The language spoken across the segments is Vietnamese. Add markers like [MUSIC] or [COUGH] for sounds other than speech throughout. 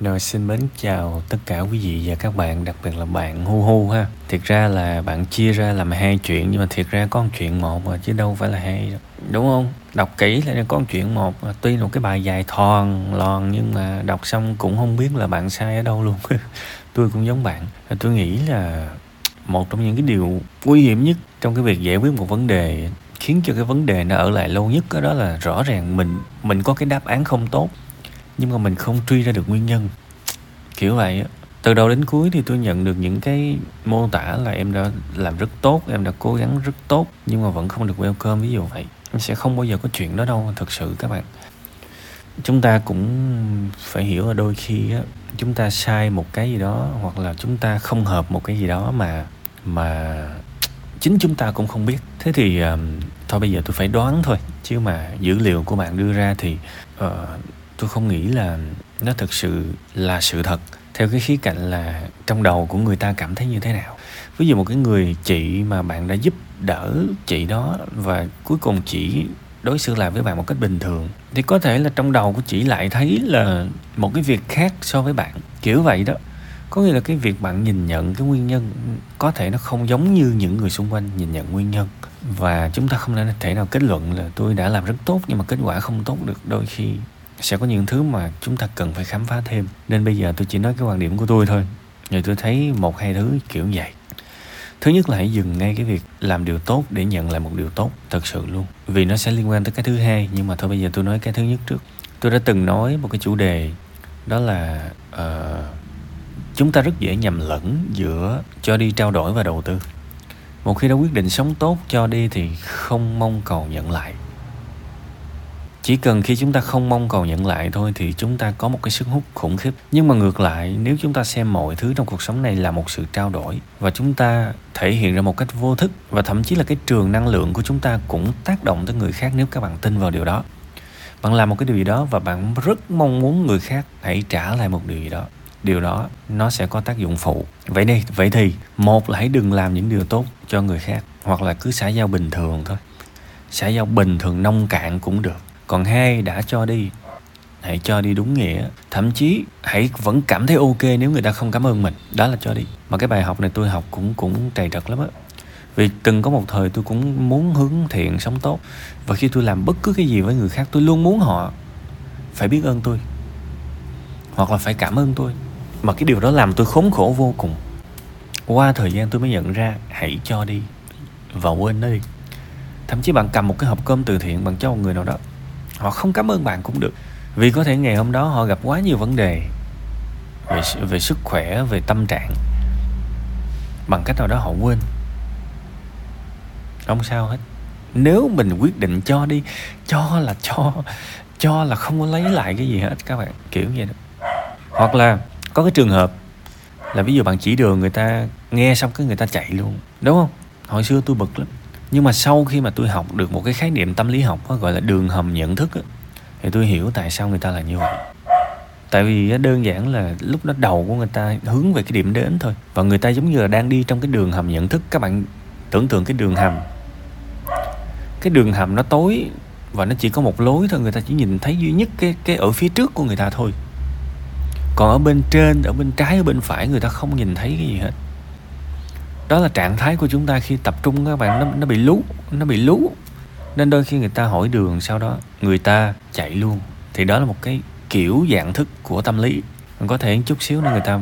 Rồi xin mến chào tất cả quý vị và các bạn, đặc biệt là bạn Hu Hu ha. Thiệt ra là bạn chia ra làm hai chuyện nhưng mà thiệt ra có một chuyện một mà chứ đâu phải là hai đúng không? Đọc kỹ là có một chuyện một, tuy một cái bài dài thòn lòn nhưng mà đọc xong cũng không biết là bạn sai ở đâu luôn. [LAUGHS] tôi cũng giống bạn. Tôi nghĩ là một trong những cái điều nguy hiểm nhất trong cái việc giải quyết một vấn đề khiến cho cái vấn đề nó ở lại lâu nhất đó, đó là rõ ràng mình mình có cái đáp án không tốt nhưng mà mình không truy ra được nguyên nhân. Kiểu vậy á. Từ đầu đến cuối thì tôi nhận được những cái mô tả là em đã làm rất tốt em đã cố gắng rất tốt nhưng mà vẫn không được welcome ví dụ vậy. Em sẽ không bao giờ có chuyện đó đâu thật sự các bạn. Chúng ta cũng phải hiểu là đôi khi á chúng ta sai một cái gì đó hoặc là chúng ta không hợp một cái gì đó mà mà chính chúng ta cũng không biết. Thế thì um, thôi bây giờ tôi phải đoán thôi chứ mà dữ liệu của bạn đưa ra thì uh, tôi không nghĩ là nó thực sự là sự thật, theo cái khía cạnh là trong đầu của người ta cảm thấy như thế nào. Ví dụ một cái người chị mà bạn đã giúp đỡ chị đó và cuối cùng chỉ đối xử lại với bạn một cách bình thường, thì có thể là trong đầu của chị lại thấy là một cái việc khác so với bạn, kiểu vậy đó. Có nghĩa là cái việc bạn nhìn nhận cái nguyên nhân có thể nó không giống như những người xung quanh nhìn nhận nguyên nhân. Và chúng ta không thể nào kết luận là tôi đã làm rất tốt nhưng mà kết quả không tốt được, đôi khi sẽ có những thứ mà chúng ta cần phải khám phá thêm. Nên bây giờ tôi chỉ nói cái quan điểm của tôi thôi. Rồi tôi thấy một hai thứ kiểu vậy. Thứ nhất là hãy dừng ngay cái việc làm điều tốt để nhận lại một điều tốt thật sự luôn. Vì nó sẽ liên quan tới cái thứ hai nhưng mà thôi bây giờ tôi nói cái thứ nhất trước. Tôi đã từng nói một cái chủ đề đó là uh, chúng ta rất dễ nhầm lẫn giữa cho đi trao đổi và đầu tư. Một khi đã quyết định sống tốt cho đi thì không mong cầu nhận lại chỉ cần khi chúng ta không mong cầu nhận lại thôi thì chúng ta có một cái sức hút khủng khiếp. Nhưng mà ngược lại, nếu chúng ta xem mọi thứ trong cuộc sống này là một sự trao đổi và chúng ta thể hiện ra một cách vô thức và thậm chí là cái trường năng lượng của chúng ta cũng tác động tới người khác nếu các bạn tin vào điều đó. Bạn làm một cái điều gì đó và bạn rất mong muốn người khác hãy trả lại một điều gì đó. Điều đó, nó sẽ có tác dụng phụ. Vậy đi vậy thì, một là hãy đừng làm những điều tốt cho người khác, hoặc là cứ xã giao bình thường thôi. Xã giao bình thường nông cạn cũng được còn hai đã cho đi. Hãy cho đi đúng nghĩa. Thậm chí, hãy vẫn cảm thấy ok nếu người ta không cảm ơn mình. Đó là cho đi. Mà cái bài học này tôi học cũng cũng trầy trật lắm á. Vì từng có một thời tôi cũng muốn hướng thiện sống tốt. Và khi tôi làm bất cứ cái gì với người khác, tôi luôn muốn họ phải biết ơn tôi. Hoặc là phải cảm ơn tôi. Mà cái điều đó làm tôi khốn khổ vô cùng. Qua thời gian tôi mới nhận ra, hãy cho đi và quên nó đi. Thậm chí bạn cầm một cái hộp cơm từ thiện bạn cho một người nào đó họ không cảm ơn bạn cũng được. Vì có thể ngày hôm đó họ gặp quá nhiều vấn đề về về sức khỏe, về tâm trạng. Bằng cách nào đó họ quên. Không sao hết. Nếu mình quyết định cho đi, cho là cho cho là không có lấy lại cái gì hết, các bạn, kiểu vậy đó. Hoặc là có cái trường hợp là ví dụ bạn chỉ đường người ta, nghe xong cái người ta chạy luôn, đúng không? Hồi xưa tôi bực lắm nhưng mà sau khi mà tôi học được một cái khái niệm tâm lý học đó, gọi là đường hầm nhận thức đó, thì tôi hiểu tại sao người ta là như vậy. Tại vì đơn giản là lúc đó đầu của người ta hướng về cái điểm đến thôi và người ta giống như là đang đi trong cái đường hầm nhận thức. Các bạn tưởng tượng cái đường hầm. Cái đường hầm nó tối và nó chỉ có một lối thôi người ta chỉ nhìn thấy duy nhất cái cái ở phía trước của người ta thôi. Còn ở bên trên ở bên trái ở bên phải người ta không nhìn thấy cái gì hết đó là trạng thái của chúng ta khi tập trung các bạn, nó nó bị lú, nó bị lú. Nên đôi khi người ta hỏi đường, sau đó người ta chạy luôn. Thì đó là một cái kiểu dạng thức của tâm lý. Có thể chút xíu nữa người ta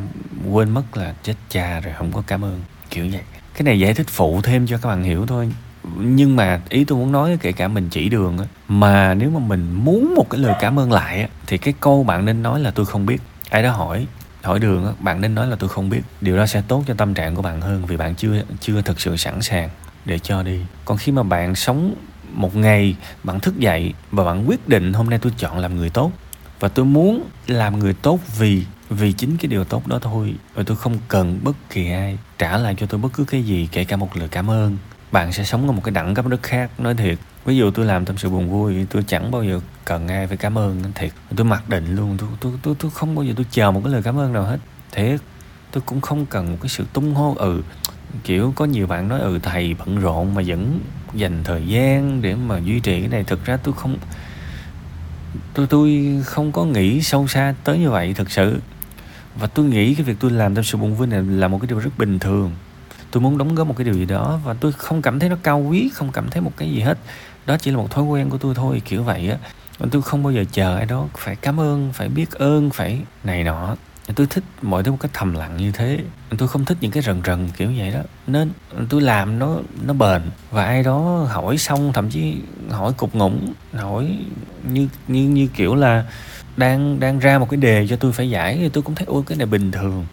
quên mất là chết cha rồi không có cảm ơn, kiểu vậy. Cái này giải thích phụ thêm cho các bạn hiểu thôi. Nhưng mà ý tôi muốn nói, kể cả mình chỉ đường á, mà nếu mà mình muốn một cái lời cảm ơn lại á, thì cái câu bạn nên nói là tôi không biết. Ai đó hỏi hỏi đường á, bạn nên nói là tôi không biết. Điều đó sẽ tốt cho tâm trạng của bạn hơn vì bạn chưa chưa thực sự sẵn sàng để cho đi. Còn khi mà bạn sống một ngày, bạn thức dậy và bạn quyết định hôm nay tôi chọn làm người tốt và tôi muốn làm người tốt vì vì chính cái điều tốt đó thôi và tôi không cần bất kỳ ai trả lại cho tôi bất cứ cái gì, kể cả một lời cảm ơn bạn sẽ sống ở một cái đẳng cấp rất khác. Nói thiệt, ví dụ tôi làm tâm sự buồn vui, tôi chẳng bao giờ cần ai phải cảm ơn, thiệt. Tôi mặc định luôn, tôi tôi tôi tôi không bao giờ tôi chờ một cái lời cảm ơn nào hết. Thiệt, tôi cũng không cần một cái sự tung hô ừ kiểu có nhiều bạn nói ừ thầy bận rộn mà vẫn dành thời gian để mà duy trì cái này. Thực ra tôi không, tôi tôi không có nghĩ sâu xa tới như vậy thực sự. Và tôi nghĩ cái việc tôi làm tâm sự buồn vui này là một cái điều rất bình thường tôi muốn đóng góp một cái điều gì đó và tôi không cảm thấy nó cao quý, không cảm thấy một cái gì hết. Đó chỉ là một thói quen của tôi thôi, kiểu vậy á. Tôi không bao giờ chờ ai đó phải cảm ơn, phải biết ơn, phải này nọ. Tôi thích mọi thứ một cách thầm lặng như thế. Tôi không thích những cái rần rần kiểu vậy đó. Nên tôi làm nó nó bền. Và ai đó hỏi xong, thậm chí hỏi cục ngủng, hỏi như như như kiểu là đang đang ra một cái đề cho tôi phải giải, thì tôi cũng thấy, ôi, cái này bình thường.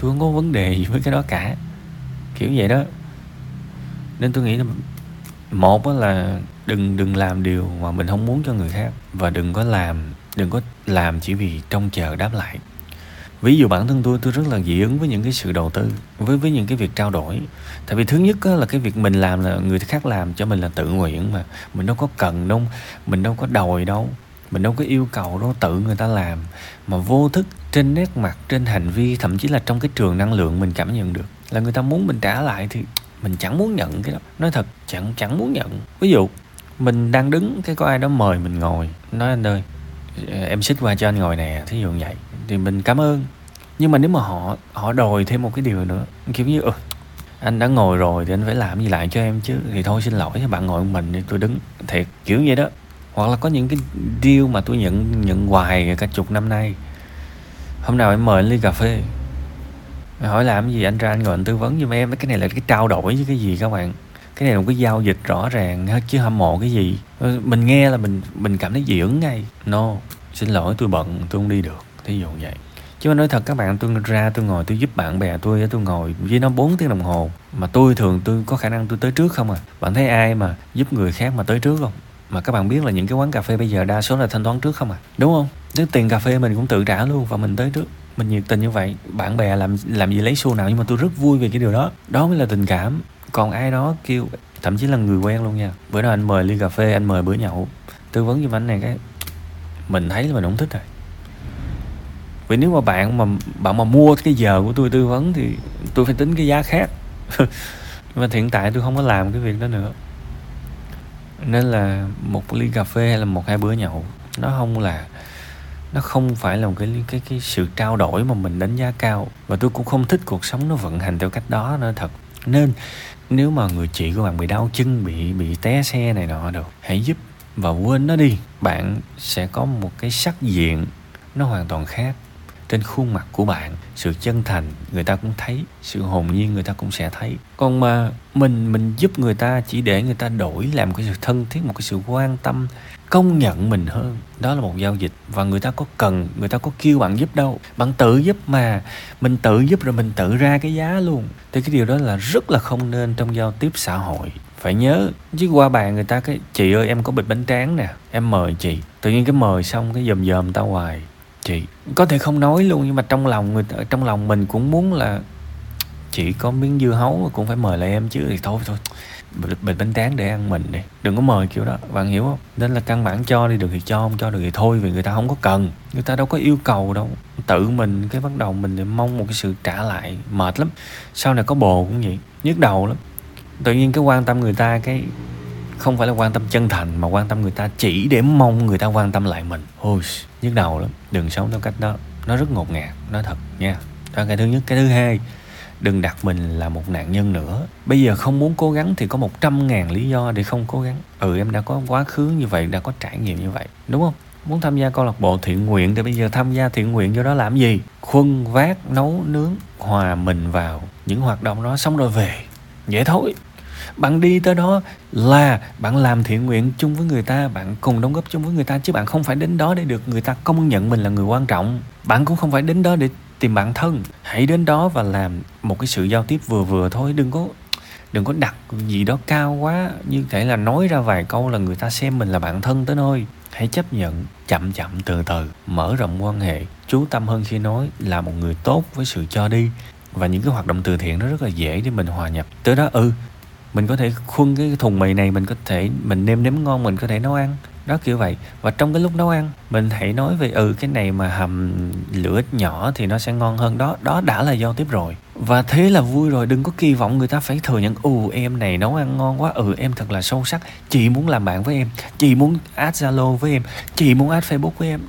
Tôi không có vấn đề gì với cái đó cả kiểu vậy đó. Nên tôi nghĩ là một là đừng đừng làm điều mà mình không muốn cho người khác và đừng có làm, đừng có làm chỉ vì trông chờ đáp lại. Ví dụ bản thân tôi tôi rất là dị ứng với những cái sự đầu tư, với với những cái việc trao đổi. Tại vì thứ nhất là cái việc mình làm là người khác làm cho mình là tự nguyện mà. Mình đâu có cần đâu, mình đâu có đòi đâu, mình đâu có yêu cầu đâu tự người ta làm. Mà vô thức, trên nét mặt, trên hành vi, thậm chí là trong cái trường năng lượng mình cảm nhận được là người ta muốn mình trả lại thì mình chẳng muốn nhận cái đó. Nói thật chẳng chẳng muốn nhận. Ví dụ mình đang đứng cái có ai đó mời mình ngồi nói anh ơi em xích qua cho anh ngồi nè. Thí dụ như vậy thì mình cảm ơn. Nhưng mà nếu mà họ họ đòi thêm một cái điều nữa kiểu như ừ, anh đã ngồi rồi thì anh phải làm gì lại cho em chứ? Thì thôi xin lỗi bạn ngồi một mình thì tôi đứng thiệt kiểu vậy đó. Hoặc là có những cái deal mà tôi nhận nhận hoài cả chục năm nay. Hôm nào em mời anh ly cà phê hỏi làm gì? Anh ra anh ngồi anh tư vấn giùm em. Cái này là cái trao đổi với cái gì các bạn? Cái này là một cái giao dịch rõ ràng chứ hâm mộ cái gì? Mình nghe là mình mình cảm thấy dị ứng ngay. No, xin lỗi, tôi bận, tôi không đi được. Thí dụ vậy. Chứ mà nói thật các bạn, tôi ra tôi ngồi, tôi giúp bạn bè tôi tôi ngồi với nó 4 tiếng đồng hồ. Mà tôi thường tôi có khả năng tôi tới trước không à? Bạn thấy ai mà giúp người khác mà tới trước không? Mà các bạn biết là những cái quán cà phê bây giờ đa số là thanh toán trước không à? Đúng không? Nếu tiền cà phê mình cũng tự trả luôn và mình tới trước mình nhiệt tình như vậy, bạn bè làm làm gì lấy xu nào, nhưng mà tôi rất vui về cái điều đó. Đó mới là tình cảm. Còn ai đó kêu, thậm chí là người quen luôn nha. Bữa nào anh mời ly cà phê, anh mời bữa nhậu. Tư vấn giùm anh này cái, mình thấy là mình không thích rồi. Vì nếu mà bạn mà bạn mà mua cái giờ của tôi tư vấn thì tôi phải tính cái giá khác. [LAUGHS] Nhưng mà hiện tại tôi không có làm cái việc đó nữa. Nên là một ly cà phê hay là một hai bữa nhậu, nó không là nó không phải là một cái cái cái sự trao đổi mà mình đánh giá cao. Và tôi cũng không thích cuộc sống nó vận hành theo cách đó nữa, thật. Nên, nếu mà người chị của bạn bị đau chân, bị bị té xe này nọ được hãy giúp và quên nó đi. Bạn sẽ có một cái sắc diện nó hoàn toàn khác trên khuôn mặt của bạn, sự chân thành, người ta cũng thấy, sự hồn nhiên người ta cũng sẽ thấy. Còn mà mình mình giúp người ta chỉ để người ta đổi làm một cái sự thân thiết, một cái sự quan tâm, công nhận mình hơn. Đó là một giao dịch và người ta có cần, người ta có kêu bạn giúp đâu. Bạn tự giúp mà, mình tự giúp rồi mình tự ra cái giá luôn. Thì cái điều đó là rất là không nên trong giao tiếp xã hội. Phải nhớ, chứ qua bàn người ta cái, chị ơi, em có bịch bánh tráng nè, em mời chị. Tự nhiên cái mời xong cái dòm dòm tao hoài chị. Có thể không nói luôn, nhưng mà trong lòng người trong lòng mình cũng muốn là chị có miếng dưa hấu cũng phải mời lại em chứ, thì thôi thôi. Bịch bánh tráng để ăn mình đi. Đừng có mời kiểu đó. Bạn hiểu không? Nên là căn bản cho đi, được thì cho, không cho được thì thôi, vì người ta không có cần. Người ta đâu có yêu cầu đâu. Tự mình, cái bắt đầu mình thì mong một cái sự trả lại, mệt lắm. Sau này có bồ cũng vậy, nhức đầu lắm. Tự nhiên cái quan tâm người ta, cái không phải là quan tâm chân thành, mà quan tâm người ta chỉ để mong người ta quan tâm lại mình. Ôi, nhức đầu lắm. Đừng sống theo cách đó. Nó rất ngột ngạt, nói thật nha. Đó, cái thứ nhất. Cái thứ hai, đừng đặt mình là một nạn nhân nữa. Bây giờ không muốn cố gắng thì có một trăm ngàn lý do để không cố gắng. Ừ em đã có quá khứ như vậy, đã có trải nghiệm như vậy, đúng không? Muốn tham gia câu lạc bộ thiện nguyện thì bây giờ tham gia thiện nguyện cho đó làm gì? Khuân vác, nấu nướng, hòa mình vào những hoạt động đó, xong rồi về. Dễ thôi bạn đi tới đó là bạn làm thiện nguyện chung với người ta, bạn cùng đóng góp chung với người ta, chứ bạn không phải đến đó để được người ta công nhận mình là người quan trọng. Bạn cũng không phải đến đó để tìm bạn thân. Hãy đến đó và làm một cái sự giao tiếp vừa vừa thôi, đừng có đừng có đặt gì đó cao quá, như thể là nói ra vài câu là người ta xem mình là bạn thân tới nơi. Hãy chấp nhận, chậm chậm từ từ, mở rộng quan hệ, chú tâm hơn khi nói, là một người tốt với sự cho đi. Và những cái hoạt động từ thiện nó rất là dễ để mình hòa nhập. Tới đó ừ mình có thể khuân cái thùng mì này, mình có thể, mình nêm nếm ngon, mình có thể nấu ăn. Đó, kiểu vậy. Và trong cái lúc nấu ăn, mình hãy nói về ừ cái này mà hầm lửa nhỏ thì nó sẽ ngon hơn. Đó đó đã là giao tiếp rồi. Và thế là vui rồi. Đừng có kỳ vọng người ta phải thừa nhận ừ em này nấu ăn ngon quá. Ừ em thật là sâu sắc. Chị muốn làm bạn với em. Chị muốn add zalo với em. Chị muốn add facebook với em.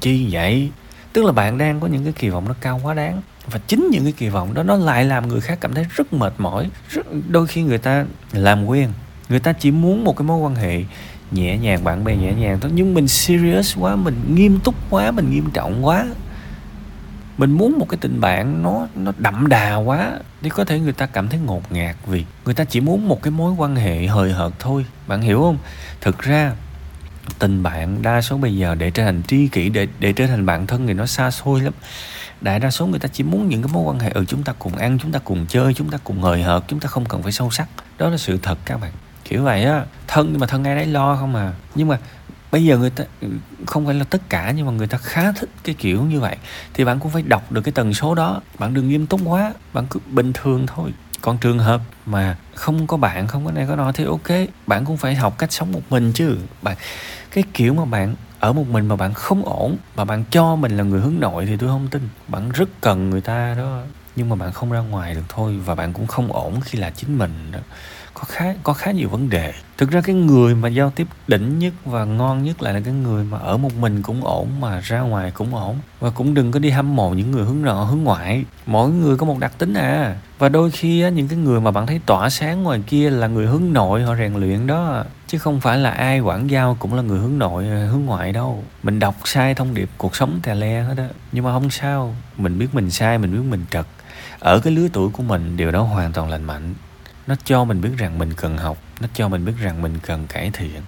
Chi vậy? Tức là bạn đang có những cái kỳ vọng nó cao quá đáng và chính những cái kỳ vọng đó nó lại làm người khác cảm thấy rất mệt mỏi. Rất, đôi khi người ta làm quen người ta chỉ muốn một cái mối quan hệ nhẹ nhàng bạn bè nhẹ nhàng thôi. Nhưng mình serious quá mình nghiêm túc quá mình nghiêm trọng quá. Mình muốn một cái tình bạn nó nó đậm đà quá thì có thể người ta cảm thấy ngột ngạt vì người ta chỉ muốn một cái mối quan hệ hời hợt thôi. Bạn hiểu không? Thực ra tình bạn đa số bây giờ để trở thành tri kỷ để để trở thành bạn thân thì nó xa xôi lắm. Đại đa số người ta chỉ muốn những cái mối quan hệ ở ừ, chúng ta cùng ăn chúng ta cùng chơi chúng ta cùng hời hợt chúng ta không cần phải sâu sắc. Đó là sự thật các bạn. Kiểu vậy á thân nhưng mà thân ai đấy lo không à. Nhưng mà bây giờ người ta không phải là tất cả nhưng mà người ta khá thích cái kiểu như vậy. Thì bạn cũng phải đọc được cái tần số đó. Bạn đừng nghiêm túc quá bạn cứ bình thường thôi còn trường hợp mà không có bạn, không có này có nọ thì ok. Bạn cũng phải học cách sống một mình chứ. Bạn, cái kiểu mà bạn ở một mình mà bạn không ổn, mà bạn cho mình là người hướng nội thì tôi không tin. Bạn rất cần người ta đó. Nhưng mà bạn không ra ngoài được thôi và bạn cũng không ổn khi là chính mình đó có khá có khá nhiều vấn đề. Thực ra cái người mà giao tiếp đỉnh nhất và ngon nhất lại là cái người mà ở một mình cũng ổn mà ra ngoài cũng ổn. Và cũng đừng có đi hâm mộ những người hướng nọ hướng ngoại. Mỗi người có một đặc tính à. Và đôi khi á, những cái người mà bạn thấy tỏa sáng ngoài kia là người hướng nội họ rèn luyện đó. Chứ không phải là ai quản giao cũng là người hướng nội hướng ngoại đâu. Mình đọc sai thông điệp cuộc sống tè le hết á. Nhưng mà không sao. Mình biết mình sai mình biết mình trật. Ở cái lứa tuổi của mình điều đó hoàn toàn lành mạnh nó cho mình biết rằng mình cần học, nó cho mình biết rằng mình cần cải thiện.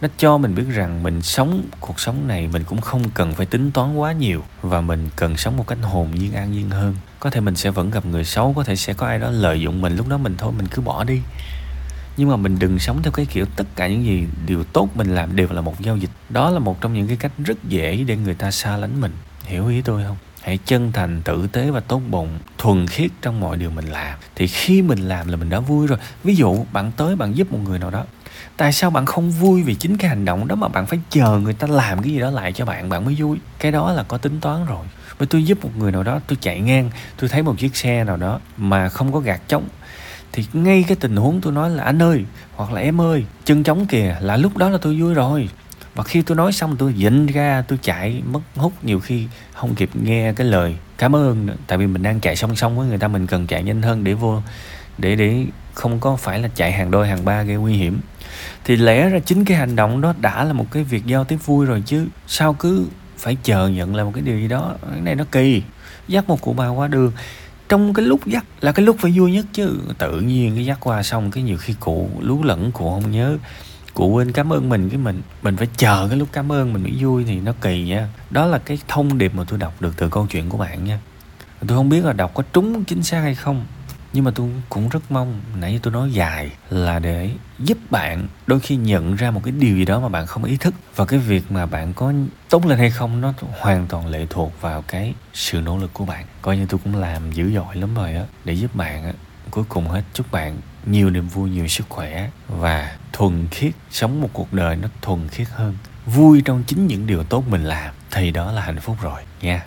Nó cho mình biết rằng mình sống cuộc sống này mình cũng không cần phải tính toán quá nhiều và mình cần sống một cách hồn nhiên, an nhiên hơn. Có thể mình sẽ vẫn gặp người xấu, có thể sẽ có ai đó lợi dụng mình, lúc đó mình thôi, mình cứ bỏ đi. Nhưng mà mình đừng sống theo cái kiểu tất cả những gì điều tốt mình làm đều là một giao dịch. Đó là một trong những cái cách rất dễ để người ta xa lánh mình. Hiểu ý tôi không? Hãy chân thành tử tế và tốt bụng, thuần khiết trong mọi điều mình làm. Thì khi mình làm là mình đã vui rồi. Ví dụ, bạn tới bạn giúp một người nào đó. Tại sao bạn không vui vì chính cái hành động đó mà bạn phải chờ người ta làm cái gì đó lại cho bạn? Bạn mới vui. Cái đó là có tính toán rồi. Với tôi giúp một người nào đó, tôi chạy ngang, tôi thấy một chiếc xe nào đó mà không có gạt trống, thì ngay cái tình huống tôi nói là, anh ơi, hoặc là em ơi, chân trống kìa, là lúc đó là tôi vui rồi và khi tôi nói xong, tôi dịnh ra, tôi chạy, mất hút nhiều khi không kịp nghe cái lời cảm ơn nữa. tại vì mình đang chạy song song với người ta, mình cần chạy nhanh hơn để vô, để để không có phải là chạy hàng đôi, hàng ba gây nguy hiểm. Thì lẽ ra chính cái hành động đó đã là một cái việc giao tiếp vui rồi chứ sao cứ phải chờ nhận là một cái điều gì đó. Cái này nó kỳ. Dắt một cụ bà qua đường, trong cái lúc dắt là cái lúc phải vui nhất chứ. Tự nhiên cái dắt qua xong, cái nhiều khi cụ lú lẫn, cụ không nhớ cụ quên cảm ơn mình cái mình mình phải chờ cái lúc cảm ơn, mình mới vui thì nó kỳ nha. Đó là cái thông điệp mà tôi đọc được từ câu chuyện của bạn nha. Tôi không biết là đọc có trúng chính xác hay không, nhưng mà tôi cũng rất mong, nãy tôi nói dài, là để giúp bạn đôi khi nhận ra một cái điều gì đó mà bạn không ý thức. Và cái việc mà bạn có tốt lên hay không, nó hoàn toàn lệ thuộc vào cái sự nỗ lực của bạn. Coi như tôi cũng làm dữ dội lắm rồi á, để giúp bạn á cuối cùng hết, chúc bạn nhiều niềm vui, nhiều sức khỏe và thuần khiết. Sống một cuộc đời nó thuần khiết hơn. Vui trong chính những điều tốt mình làm, thì đó là hạnh phúc rồi, nha.